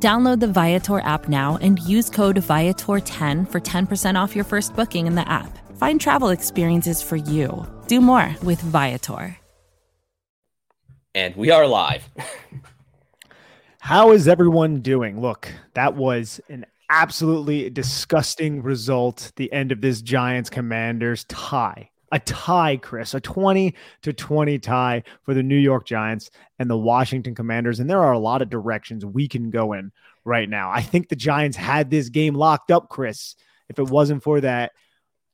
Download the Viator app now and use code Viator10 for 10% off your first booking in the app. Find travel experiences for you. Do more with Viator. And we are live. How is everyone doing? Look, that was an absolutely disgusting result. The end of this Giants Commanders tie. A tie, Chris, a 20 to 20 tie for the New York Giants and the Washington Commanders. And there are a lot of directions we can go in right now. I think the Giants had this game locked up, Chris, if it wasn't for that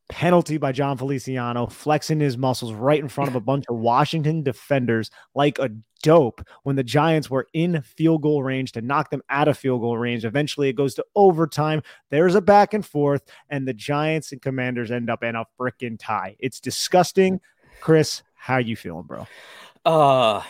penalty by Jon Feliciano, flexing his muscles right in front of a bunch of Washington defenders like a dope when the Giants were in field goal range to knock them out of field goal range. Eventually, it goes to overtime. There's a back and forth, and the Giants and Commanders end up in a freaking tie. It's disgusting. Chris, how you feeling, bro? Uh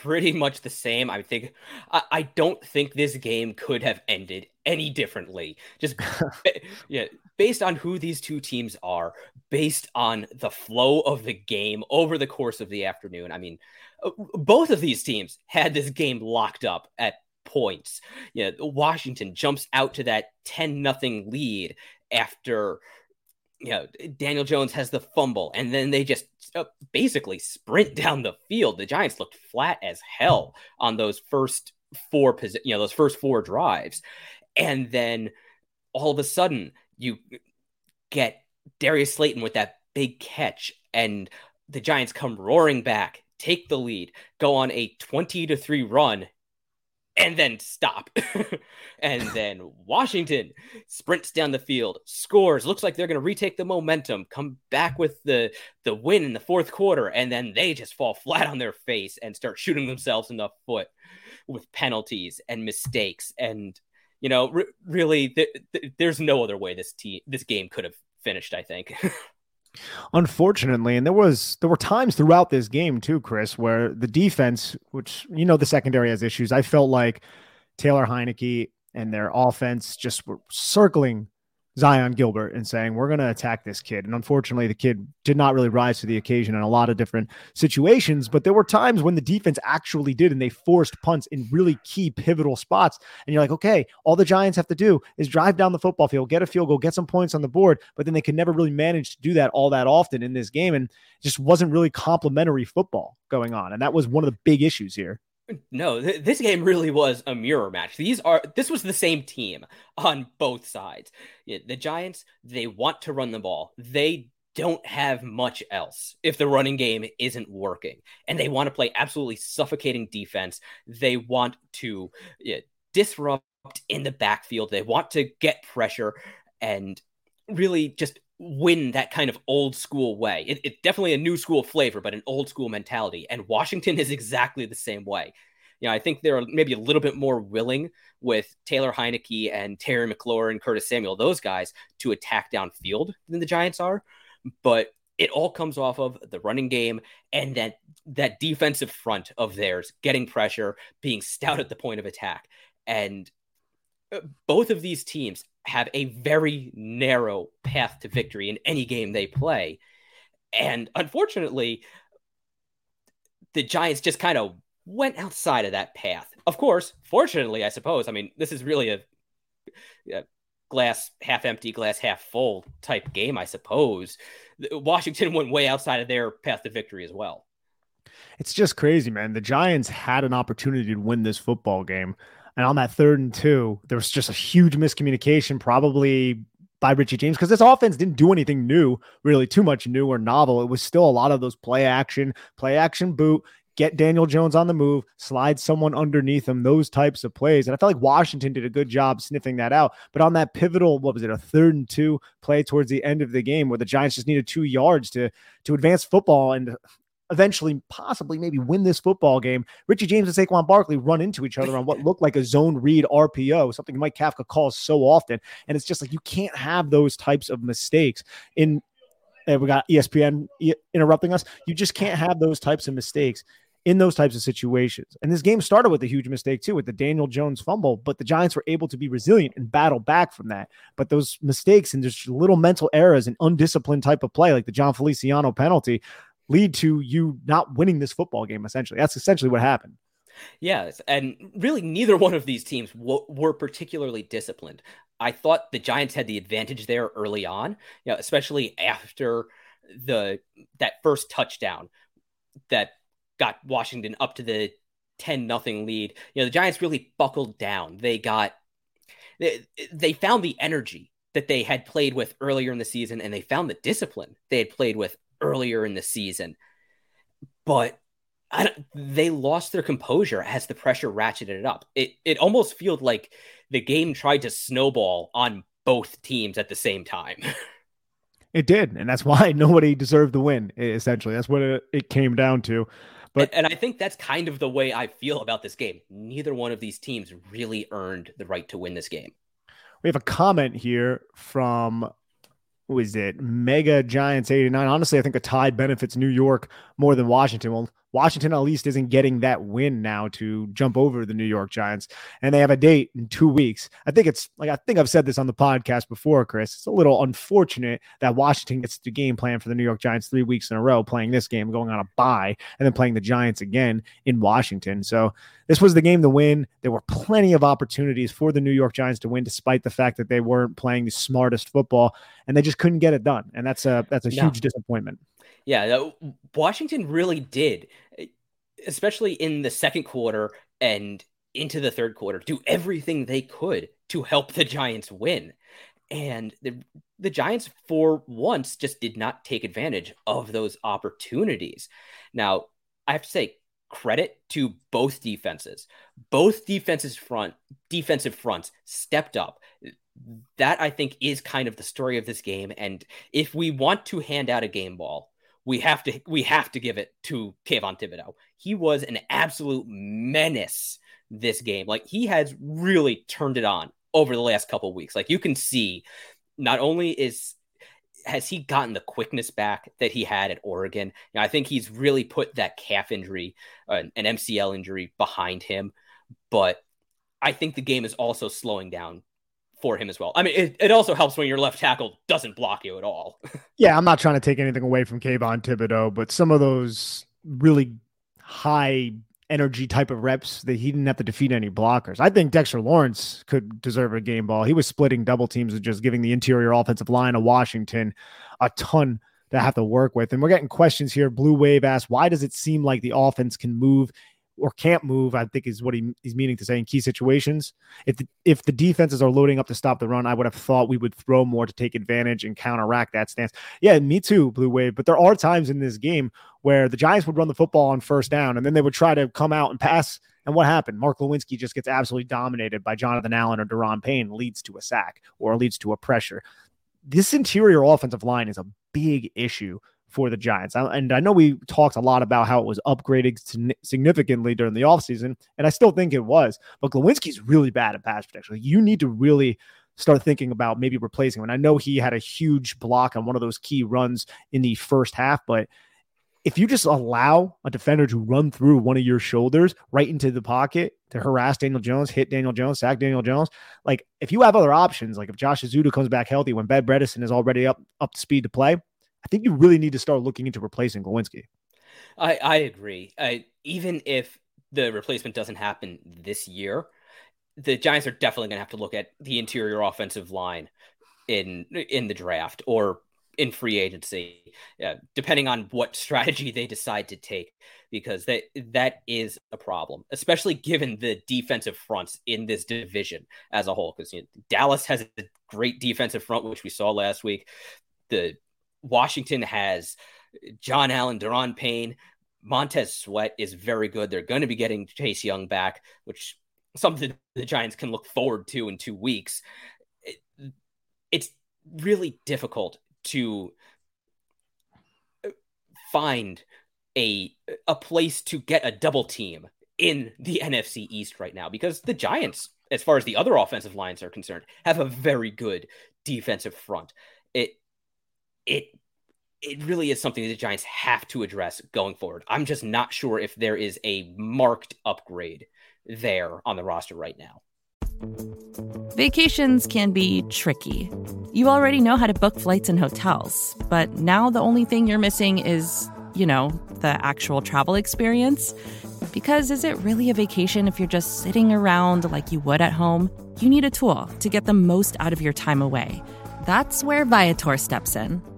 pretty much the same. I think I, I don't think this game could have ended any differently. Just yeah, based on who these two teams are, based on the flow of the game over the course of the afternoon. I mean, uh, both of these teams had this game locked up at points. Yeah, Washington jumps out to that 10 nothing lead after you know, Daniel Jones has the fumble, and then they just uh, basically sprint down the field. The Giants looked flat as hell on those first four, you know, those first four drives, and then all of a sudden you get Darius Slayton with that big catch, and the Giants come roaring back, take the lead, go on a 20 to 3 run, and then stop. and then Washington sprints down the field, scores, looks like they're going to retake the momentum, come back with the the win in the fourth quarter, and then they just fall flat on their face and start shooting themselves in the foot with penalties and mistakes and you know, re- really, th- th- there's no other way this team, this game could have finished. I think. Unfortunately, and there was there were times throughout this game too, Chris, where the defense, which you know the secondary has issues. I felt like Taylor Heinicke and their offense just were circling Zyon Gilbert and saying, We're going to attack this kid. And unfortunately, the kid did not really rise to the occasion in a lot of different situations. But there were times when the defense actually did, and they forced punts in really key pivotal spots. And you're like, Okay, all the Giants have to do is drive down the football field, get a field goal, get some points on the board. But then they could never really manage to do that all that often in this game. And just wasn't really complementary football going on. And that was one of the big issues here. No, th- this game really was a mirror match. These are this was the same team on both sides. The Giants, they want to run the ball. They don't have much else if the running game isn't working. And they want to play absolutely suffocating defense. They want to disrupt in the backfield. They want to get pressure and really just win that kind of old school way. It, it's definitely a new school flavor, but an old school mentality. And Washington is exactly the same way. You know, I think they're maybe a little bit more willing with Taylor Heinicke and Terry McLaurin, Curtis Samuel, those guys to attack downfield than the Giants are. But it all comes off of the running game and that that defensive front of theirs getting pressure, being stout at the point of attack. And uh, both of these teams have a very narrow path to victory in any game they play. And unfortunately, the Giants just kind of went outside of that path. Of course, fortunately, I suppose. I mean, this is really a, a glass half empty, glass half full type game, I suppose. Washington went way outside of their path to victory as well. It's just crazy, man. The Giants had an opportunity to win this football game. And on that third and two, there was just a huge miscommunication, probably by Richie James, because this offense didn't do anything new, really too much new or novel. It was still a lot of those play action, play action boot, get Daniel Jones on the move, slide someone underneath him, those types of plays. And I felt like Washington did a good job sniffing that out. But on that pivotal, what was it, a third and two play towards the end of the game where the Giants just needed two yards to to advance football and eventually, possibly, maybe win this football game. Richie James and Saquon Barkley run into each other on what looked like a zone read RPO, something Mike Kafka calls so often. And it's just like you can't have those types of mistakes in. And we got ESPN interrupting us. You just can't have those types of mistakes in those types of situations. And this game started with a huge mistake too, with the Daniel Jones fumble, but the Giants were able to be resilient and battle back from that. But those mistakes and just little mental errors and undisciplined type of play, like the Jon Feliciano penalty, lead to you not winning this football game. Essentially, that's essentially what happened. Yes, and really, neither one of these teams w- were particularly disciplined. I thought the Giants had the advantage there early on, you know, especially after the that first touchdown that got Washington up to the 10 nothing lead. You know, the Giants really buckled down. They got they, they found the energy that they had played with earlier in the season and they found the discipline they had played with earlier in the season. But they lost their composure as the pressure ratcheted up. It it almost felt like the game tried to snowball on both teams at the same time. It did, and that's why nobody deserved the win. Essentially, that's what it, it came down to. But and I think that's kind of the way I feel about this game. Neither one of these teams really earned the right to win this game. We have a comment here from who is it? Mega Giants 89. Honestly, I think a tie benefits New York more than Washington. Well, Washington at least isn't getting that win now to jump over the New York Giants. And they have a date in two weeks. I think it's like, I think I've said this on the podcast before, Chris. It's a little unfortunate that Washington gets the game plan for the New York Giants three weeks in a row, playing this game, going on a bye, and then playing the Giants again in Washington. So this was the game to win. There were plenty of opportunities for the New York Giants to win, despite the fact that they weren't playing the smartest football and they just couldn't get it done. And that's a, that's a no. huge disappointment. Yeah, uh, Washington really did, eh, especially in the second quarter and into the third quarter, do everything they could to help the Giants win. And the, the Giants, for once, just did not take advantage of those opportunities. Now, I have to say, credit to both defenses. Both defenses front defensive fronts stepped up. That I think is kind of the story of this game. And if we want to hand out a game ball, we have to we have to give it to Kayvon Thibodeaux. He was an absolute menace this game. Like he has really turned it on over the last couple weeks. Like you can see, not only is has he gotten the quickness back that he had at Oregon. You know, I think he's really put that calf injury, uh, an MCL injury, behind him. But I think the game is also slowing down for him as well. I mean, it, it also helps when your left tackle doesn't block you at all. yeah, I'm not trying to take anything away from Kayvon Thibodeaux, but some of those really high energy type of reps that he didn't have to defeat any blockers. I think Dexter Lawrence could deserve a game ball. He was splitting double teams and just giving the interior offensive line of Washington a ton to have to work with. And we're getting questions here. Blue Wave asks, why does it seem like the offense can move or can't move, I think is what he, he's meaning to say in key situations. If the, if the defenses are loading up to stop the run, I would have thought we would throw more to take advantage and counteract that stance. Yeah, me too, Blue Wave. But there are times in this game where the Giants would run the football on first down and then they would try to come out and pass. And what happened? Mark Glowinski just gets absolutely dominated by Jonathan Allen or Daron Payne, leads to a sack or leads to a pressure. This interior offensive line is a big issue for the Giants. And I know we talked a lot about how it was upgraded significantly during the offseason, and I still think it was. But Glowinski's really bad at pass protection. You need to really start thinking about maybe replacing him. And I know he had a huge block on one of those key runs in the first half, but if you just allow a defender to run through one of your shoulders right into the pocket to harass Daniel Jones, hit Daniel Jones, sack Daniel Jones, like if you have other options, like if Josh Ezeudu comes back healthy when Ben Bredeson is already up up to speed to play, I think you really need to start looking into replacing Glowinski. I, I agree. I, even if the replacement doesn't happen this year, the Giants are definitely going to have to look at the interior offensive line in in the draft or in free agency, uh, depending on what strategy they decide to take, because that that is a problem, especially given the defensive fronts in this division as a whole. Because you know, Dallas has a great defensive front, which we saw last week. The Washington has John Allen, Daron Payne, Montez Sweat is very good. They're going to be getting Chase Young back, which something the Giants can look forward to in two weeks. It, it's really difficult to uh, find a a place to get a double team in the NFC East right now because the Giants, as far as the other offensive lines are concerned, have a very good defensive front. It it it really is something that the Giants have to address going forward. I'm just not sure if there is a marked upgrade there on the roster right now. Vacations can be tricky. You already know how to book flights and hotels, but now the only thing you're missing is, you know, the actual travel experience. Because is it really a vacation if you're just sitting around like you would at home? You need a tool to get the most out of your time away. That's where Viator steps in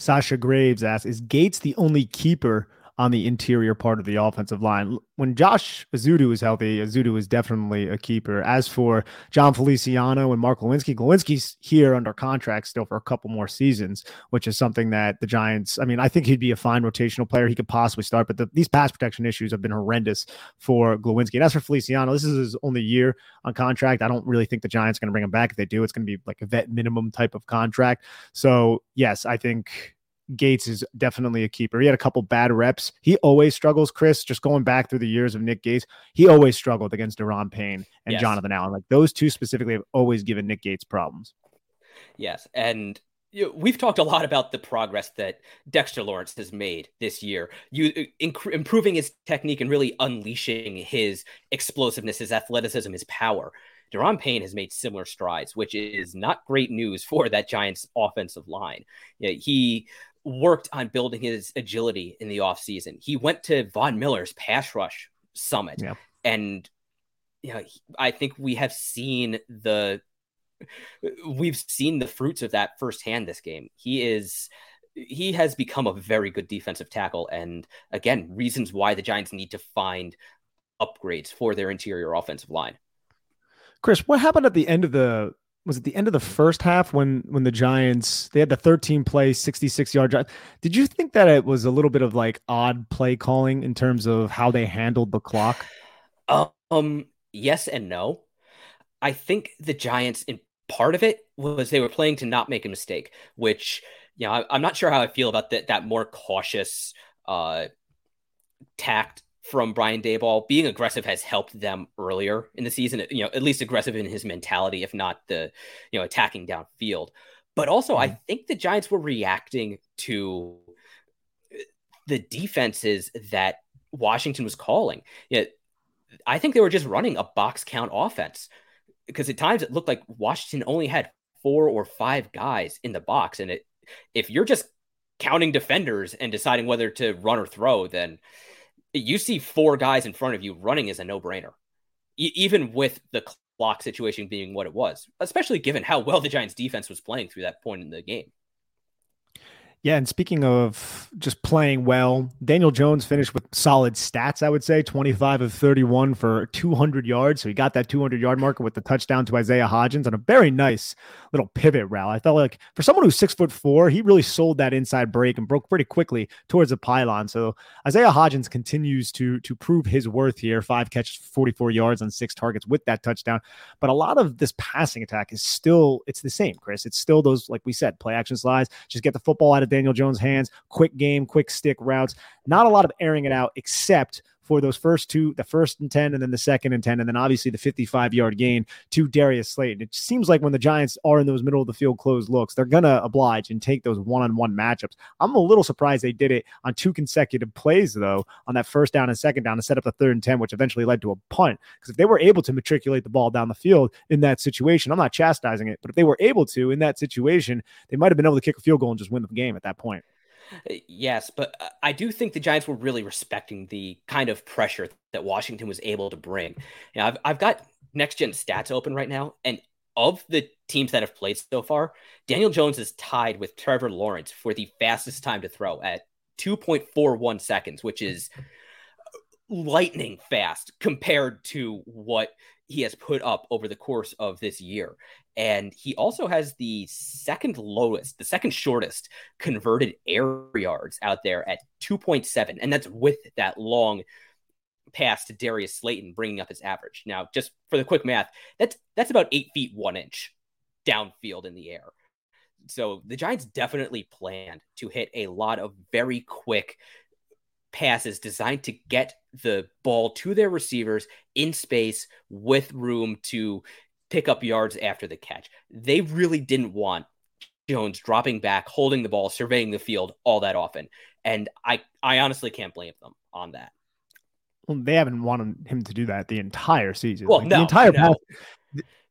Sasha Graves asks Is Gates the only keeper on the interior part of the offensive line. When Josh Ezeudu is healthy, Ezeudu is definitely a keeper. As for Jon Feliciano and Mark Glowinski, Glowinski's here under contract still for a couple more seasons, which is something that the Giants, I mean, I think he'd be a fine rotational player. He could possibly start, but the, these pass protection issues have been horrendous for Glowinski. And as for Feliciano, this is his only year on contract. I don't really think the Giants are going to bring him back. If they do, it's going to be like a vet minimum type of contract. So, yes, I think Gates is definitely a keeper. He had a couple bad reps. He always struggles, Chris, just going back through the years of Nick Gates. He always struggled against Daron Payne and yes. Jonathan Allen. Like those two specifically have always given Nick Gates problems. Yes. And we've talked a lot about the progress that Dexter Lawrence has made this year, you uh, inc- improving his technique and really unleashing his explosiveness, his athleticism, his power. Daron Payne has made similar strides, which is not great news for that Giants offensive line. You know, he worked on building his agility in the offseason. He went to Von Miller's pass rush summit. Yeah. And you know, I think we have seen the we've seen the fruits of that firsthand this game. He is he has become a very good defensive tackle and again, reasons why the Giants need to find upgrades for their interior offensive line. Chris, what happened at the end of the was it the end of the first half when when the Giants they had the 13 play 66 yard drive. Did you think that it was a little bit of like odd play calling in terms of how they handled the clock? Um yes and no. I think the Giants in part of it was they were playing to not make a mistake, which you know, I, am not sure how I feel about that that more cautious uh tact from Brian Daboll. Being aggressive has helped them earlier in the season, you know, at least aggressive in his mentality, if not the, you know, attacking downfield. But also, mm-hmm. I think the Giants were reacting to the defenses that Washington was calling. You know, I think they were just running a box count offense because at times it looked like Washington only had four or five guys in the box. And it, if you're just counting defenders and deciding whether to run or throw, then you see four guys in front of you running is a no brainer, e- even with the clock situation being what it was, especially given how well the Giants defense was playing through that point in the game. Yeah, and speaking of just playing well, Daniel Jones finished with solid stats, I would say 25 of 31 for 200 yards. So he got that 200 yard marker with the touchdown to Isaiah Hodgins on a very nice little pivot route. I felt like for someone who's six foot four, he really sold that inside break and broke pretty quickly towards the pylon. So Isaiah Hodgins continues to, to prove his worth here. Five catches, 44 yards on six targets with that touchdown. But a lot of this passing attack is still, it's the same, Chris. It's still those, like we said, play action slides, just get the football out of Daniel Jones' hands, quick game, quick stick routes. Not a lot of airing it out, except for those first two, the first and 10, and then the second and 10, and then obviously the 55 yard gain to Darius Slayton. It seems like when the Giants are in those middle of the field closed looks, they're going to oblige and take those one on one matchups. I'm a little surprised they did it on two consecutive plays, though, on that first down and second down to set up the third and 10, which eventually led to a punt. Because if they were able to matriculate the ball down the field in that situation, I'm not chastising it, but if they were able to in that situation, they might have been able to kick a field goal and just win the game at that point. Uh, yes, but uh, I do think the Giants were really respecting the kind of pressure that Washington was able to bring. I've, I've got next gen stats open right now, and of the teams that have played so far, Daniel Jones is tied with Trevor Lawrence for the fastest time to throw at 2.41 seconds, which is lightning fast compared to what he has put up over the course of this year. And he also has the second lowest, the second shortest converted air yards out there at 2.7. And that's with that long pass to Darius Slayton, bringing up his average. Now, just for the quick math, that's that's about eight feet one inch downfield in the air. So the Giants definitely planned to hit a lot of very quick passes designed to get the ball to their receivers in space with room to pick up yards after the catch. They really didn't want Jones dropping back, holding the ball, surveying the field all that often. And I I honestly can't blame them on that. Well, they haven't wanted him to do that the entire season. Well, like, no, the entire no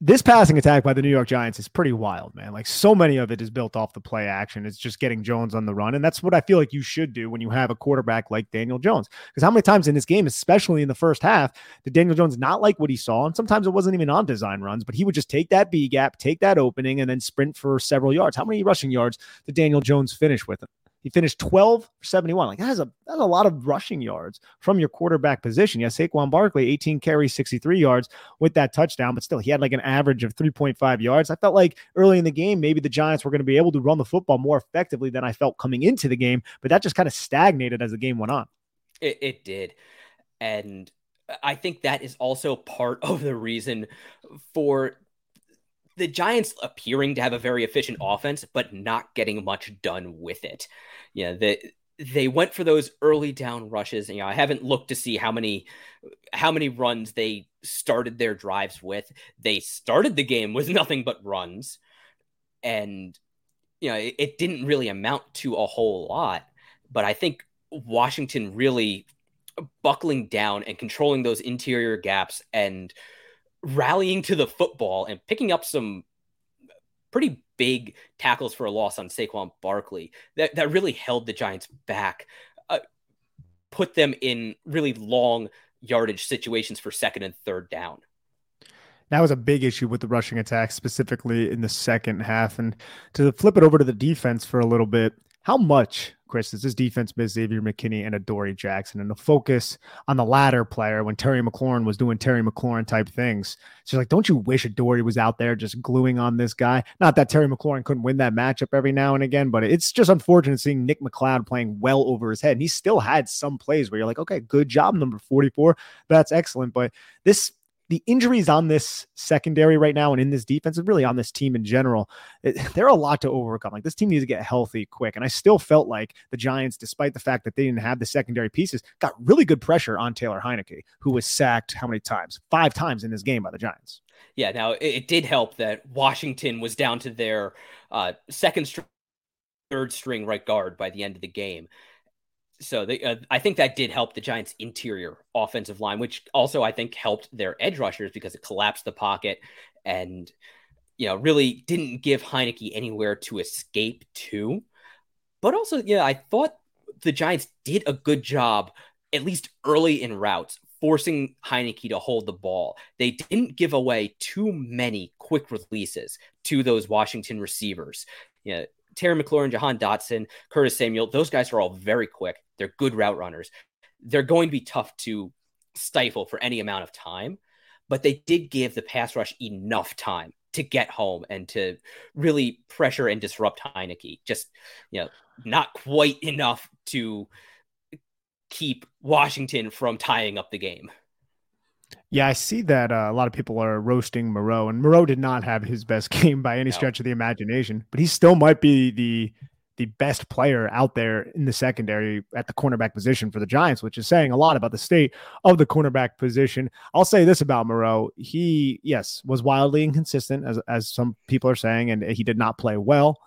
this passing attack by the New York Giants is pretty wild, man. Like so many of it is built off the play action. It's just getting Jones on the run. And that's what I feel like you should do when you have a quarterback like Daniel Jones. Because how many times in this game, especially in the first half, did Daniel Jones not like what he saw? And sometimes it wasn't even on design runs, but he would just take that B gap, take that opening, and then sprint for several yards. How many rushing yards did Daniel Jones finish with? He finished 12 for 71. Like that's a that's a lot of rushing yards from your quarterback position. Yes, Saquon Barkley, 18 carries, 63 yards with that touchdown, but still he had like an average of 3.5 yards. I felt like early in the game, maybe the Giants were going to be able to run the football more effectively than I felt coming into the game, but that just kind of stagnated as the game went on. It, it did. And I think that is also part of the reason for the Giants appearing to have a very efficient offense, but not getting much done with it. Yeah, they they went for those early down rushes. You know, I haven't looked to see how many how many runs they started their drives with. They started the game with nothing but runs, and you know, it, it didn't really amount to a whole lot. But I think Washington really buckling down and controlling those interior gaps and rallying to the football and picking up some pretty big tackles for a loss on Saquon Barkley that, that really held the Giants back, uh, put them in really long yardage situations for second and third down. That was a big issue with the rushing attack, specifically in the second half. And to flip it over to the defense for a little bit, how much Chris, does this defense miss Xavier McKinney and Adoree Jackson and the focus on the latter player when Terry McLaurin was doing Terry McLaurin type things? She's like, don't you wish Adoree was out there just gluing on this guy? Not that Terry McLaurin couldn't win that matchup every now and again, but it's just unfortunate seeing Nick McCloud playing well over his head. And he still had some plays where you're like, okay, good job, number 44. That's excellent. But this the injuries on this secondary right now and in this defense and really on this team in general, it, they're a lot to overcome. Like this team needs to get healthy quick. And I still felt like the Giants, despite the fact that they didn't have the secondary pieces, got really good pressure on Taylor Heinicke, who was sacked how many times? Five times in this game by the Giants. Yeah. Now it, it did help that Washington was down to their uh, second string, third string right guard by the end of the game so they, uh, I think that did help the Giants' interior offensive line, which also I think helped their edge rushers because it collapsed the pocket and you know really didn't give Heinicke anywhere to escape to. But also, yeah, I thought the Giants did a good job, at least early in routes, forcing Heinicke to hold the ball. They didn't give away too many quick releases to those Washington receivers. Yeah, Terry McLaurin, Jahan Dotson, Curtis Samuel, those guys are all very quick. They're good route runners. They're going to be tough to stifle for any amount of time, but they did give the pass rush enough time to get home and to really pressure and disrupt Heinicke. Just, you know, not quite enough to keep Washington from tying up the game. Yeah, I see that uh, a lot of people are roasting Moreau, and Moreau did not have his best game by any no. stretch of the imagination, but he still might be the the best player out there in the secondary at the cornerback position for the Giants, which is saying a lot about the state of the cornerback position. I'll say this about Moreau. He, yes, was wildly inconsistent, as, as some people are saying, and he did not play well.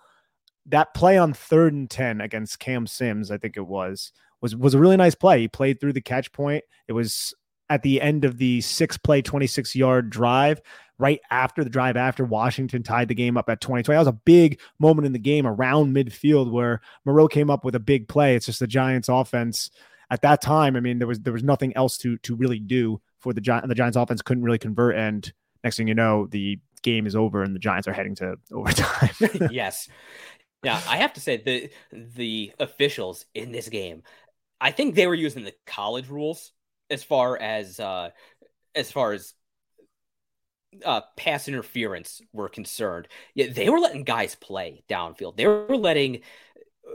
That play on third and 10 against Cam Sims, I think it was, was, was a really nice play. He played through the catch point. It was at the end of the six play, 26 yard drive right after the drive after Washington tied the game up at 2020. That was a big moment in the game around midfield where Moreau came up with a big play. It's just the Giants offense at that time. I mean, there was there was nothing else to to really do for the Giants. The Giants offense couldn't really convert. And next thing you know, the game is over and the Giants are heading to overtime. yes. Yeah, I have to say the the officials in this game, I think they were using the college rules as far as uh as far as uh, pass interference were concerned, yeah, they were letting guys play downfield. They were letting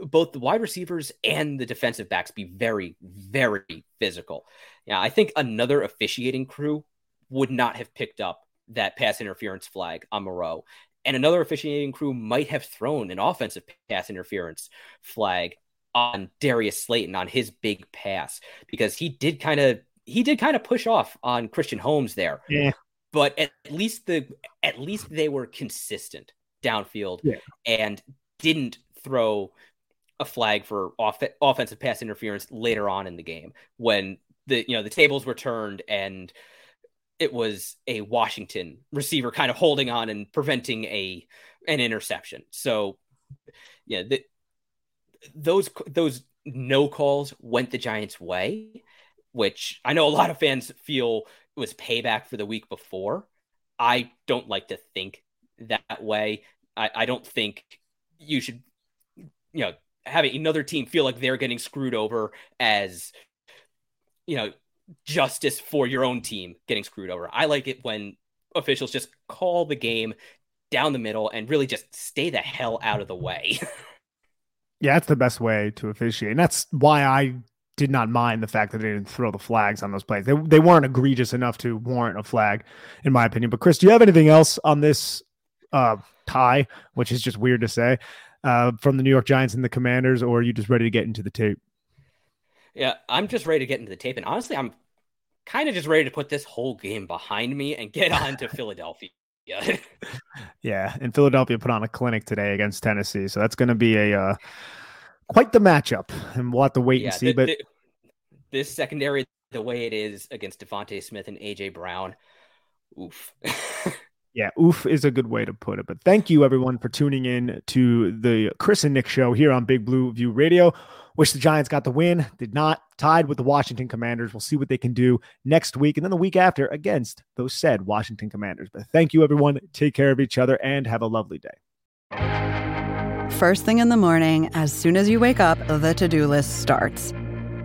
both the wide receivers and the defensive backs be very, very physical. Yeah, I think another officiating crew would not have picked up that pass interference flag on Moreau. And another officiating crew might have thrown an offensive pass interference flag on Darius Slayton on his big pass because he did kind of he did kind of push off on Christian Holmes there. Yeah but at least the at least they were consistent downfield yeah. and didn't throw a flag for off- offensive pass interference later on in the game when the you know the tables were turned and it was a Washington receiver kind of holding on and preventing a an interception. So yeah, the, those those no calls went the Giants' way, which I know a lot of fans feel was payback for the week before. I don't like to think that way. I, I don't think you should, you know, having another team feel like they're getting screwed over as, you know, justice for your own team getting screwed over. I like it when officials just call the game down the middle and really just stay the hell out of the way. yeah, that's the best way to officiate. And that's why I did not mind the fact that they didn't throw the flags on those plays. They, they weren't egregious enough to warrant a flag, in my opinion. But Chris, do you have anything else on this uh, tie, which is just weird to say, uh, from the New York Giants and the Commanders, or are you just ready to get into the tape? Yeah, I'm just ready to get into the tape. And honestly, I'm kind of just ready to put this whole game behind me and get on to Philadelphia. Yeah, yeah. and Philadelphia put on a clinic today against Tennessee, so that's going to be a uh, quite the matchup, and we'll have to wait yeah, and see. The, but the, this secondary, the way it is against DeVonta Smith and AJ Brown, oof. yeah, oof is a good way to put it. But thank you everyone for tuning in to the Chris and Nick show here on Big Blue View Radio. Wish the Giants got the win, did not. Tied with the Washington Commanders. We'll see what they can do next week and then the week after against those said Washington Commanders. But thank you, everyone. Take care of each other and have a lovely day. First thing in the morning, as soon as you wake up, the to do list starts.